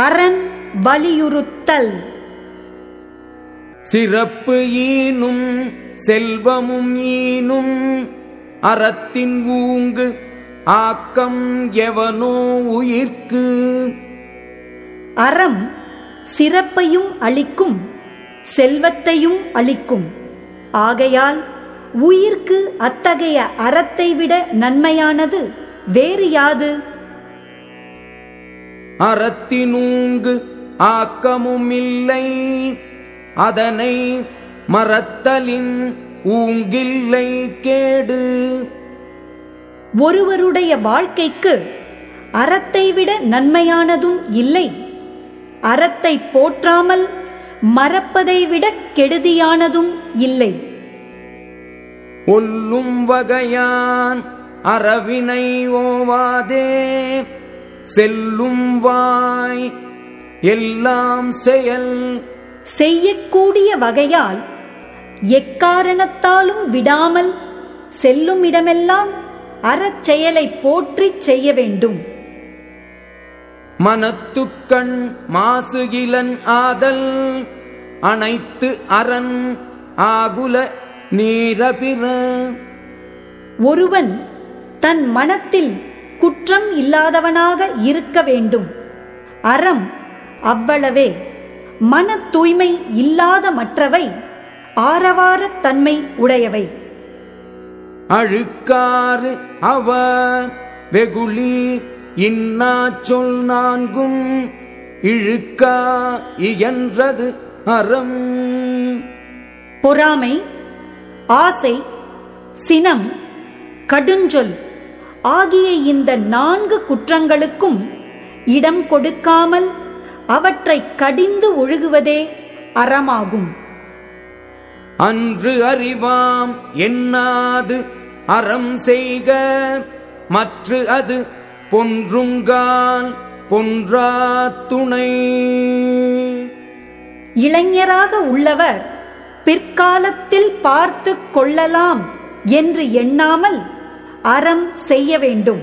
அரண் வலியுறுத்தல். சிறப்பு ஈனும் செல்வமும் ஈனும் அறத்தின் ஊங்கு ஆக்கம் எவனோ உயிர்க்கு. அறம் சிறப்பையும் அளிக்கும் செல்வத்தையும் அளிக்கும். ஆகையால் உயிர்க்கு அத்தகைய அறத்தை விட நன்மையானது வேறு யாது? அறத்தினூங்கு ஆக்கமும் இல்லை அதனை மறத்தலின் ஊங்கில்லை கேடு. ஒருவருடைய வாழ்க்கைக்கு அறத்தை விட நன்மையானதும் இல்லை. அறத்தை போற்றாமல் மறப்பதை விட கெடுதியானதும் இல்லை. ஒல்லும் வகையான் அறவினை ஓவாதே. செல்லும் வாய் எல்லாம் செயல். செய்யக்கூடிய வகையால் எக்காரணத்தாலும் விடாமல் செல்லும் இடமெல்லாம் அறச்செயலை போற்றிச் செய்ய வேண்டும். மனத்துக்கண் மாசுகிலன் ஆதல் அனைத்து அரண் ஆகுல நீரபிற. ஒருவன் தன் மனத்தில் குற்றம் இல்லாதவனாக இருக்க வேண்டும். அறம் அவ்வளவே. மன தூய்மை இல்லாத மற்றவை ஆரவாரத் தன்மை உடையவை. அழுக்காறு அவ வெகுளி இன்னா சொல் நான்கும் இழுக்கா இயன்றது அறம். பொறாமை ஆசை சினம் கடுஞ்சொல் ஆகிய இந்த நான்கு குற்றங்களுக்கும் இடம் கொடுக்காமல் அவற்றை கடிந்து ஒழுகுவதே அறமாகும். அன்று அறிவாம் என்னாது அறம் செய்க மற்று அது பொன்றுங்கால் பொன்றா துணை. இளைஞராக உள்ளவர் பிற்காலத்தில் பார்த்து கொள்ளலாம் என்று எண்ணாமல் அறம் செய்ய வேண்டும்.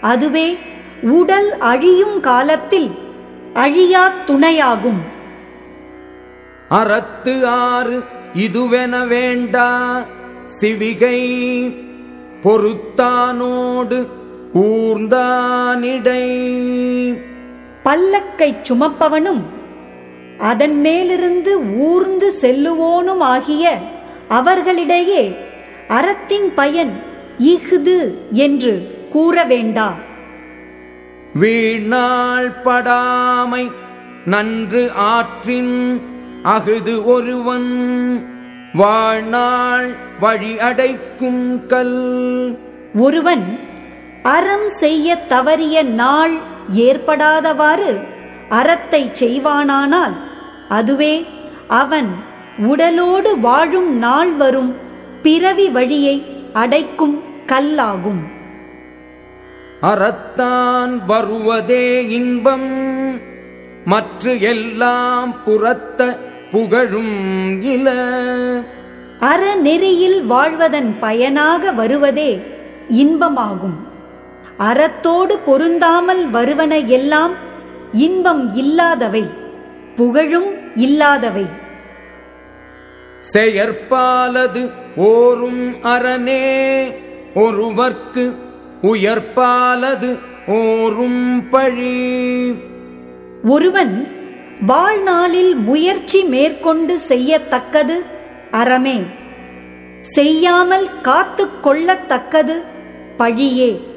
அதுவே உடல் அழியும் காலத்தில் அழியா துணையாகும். அறத்து ஆறு இதுவென வேண்டா சிவிகை பொறுத்தானோடு ஊர்ந்தானிடை. பல்லக்கை சுமப்பவனும் அதன் மேலிருந்து ஊர்ந்து செல்லுவோனும் ஆகிய அவர்களிடையே அறத்தின் பயன் இஃது என்று கூற வேண்டா வீணாள் படாமை நன்று ஆற்றின் அகுது ஒருவன் வாழ்நாள் வழி அடைக்கும் கல். ஒருவன் அறம் செய்ய தவறிய நாள் ஏற்படாதவாறு அறத்தை செய்வானானால் அதுவே அவன் உடலோடு வாழும் நாள் வரும் பிறவி வழியை அடைக்கும் கல்லாகும். அறத்தான் வருவதே இன்பம் மற்ற எல்லாம் புறத்த புகழும் இல. அறநெறியில் வாழ்வதன் பயனாக வருவதே இன்பமாகும். அறத்தோடு பொருந்தாமல் வருவன எல்லாம் இன்பம் இல்லாதவை புகழும் இல்லாதவை. செயற்பாலது ஓரும் அரணே ஒருவர்க்கு உயர்ப்பாலது ஓரும் பழி. ஒருவன் வாழ்நாளில் முயற்சி மேற்கொண்டு செய்யத்தக்கது அறமே. செய்யாமல் காத்து கொள்ளத்தக்கது பழியே.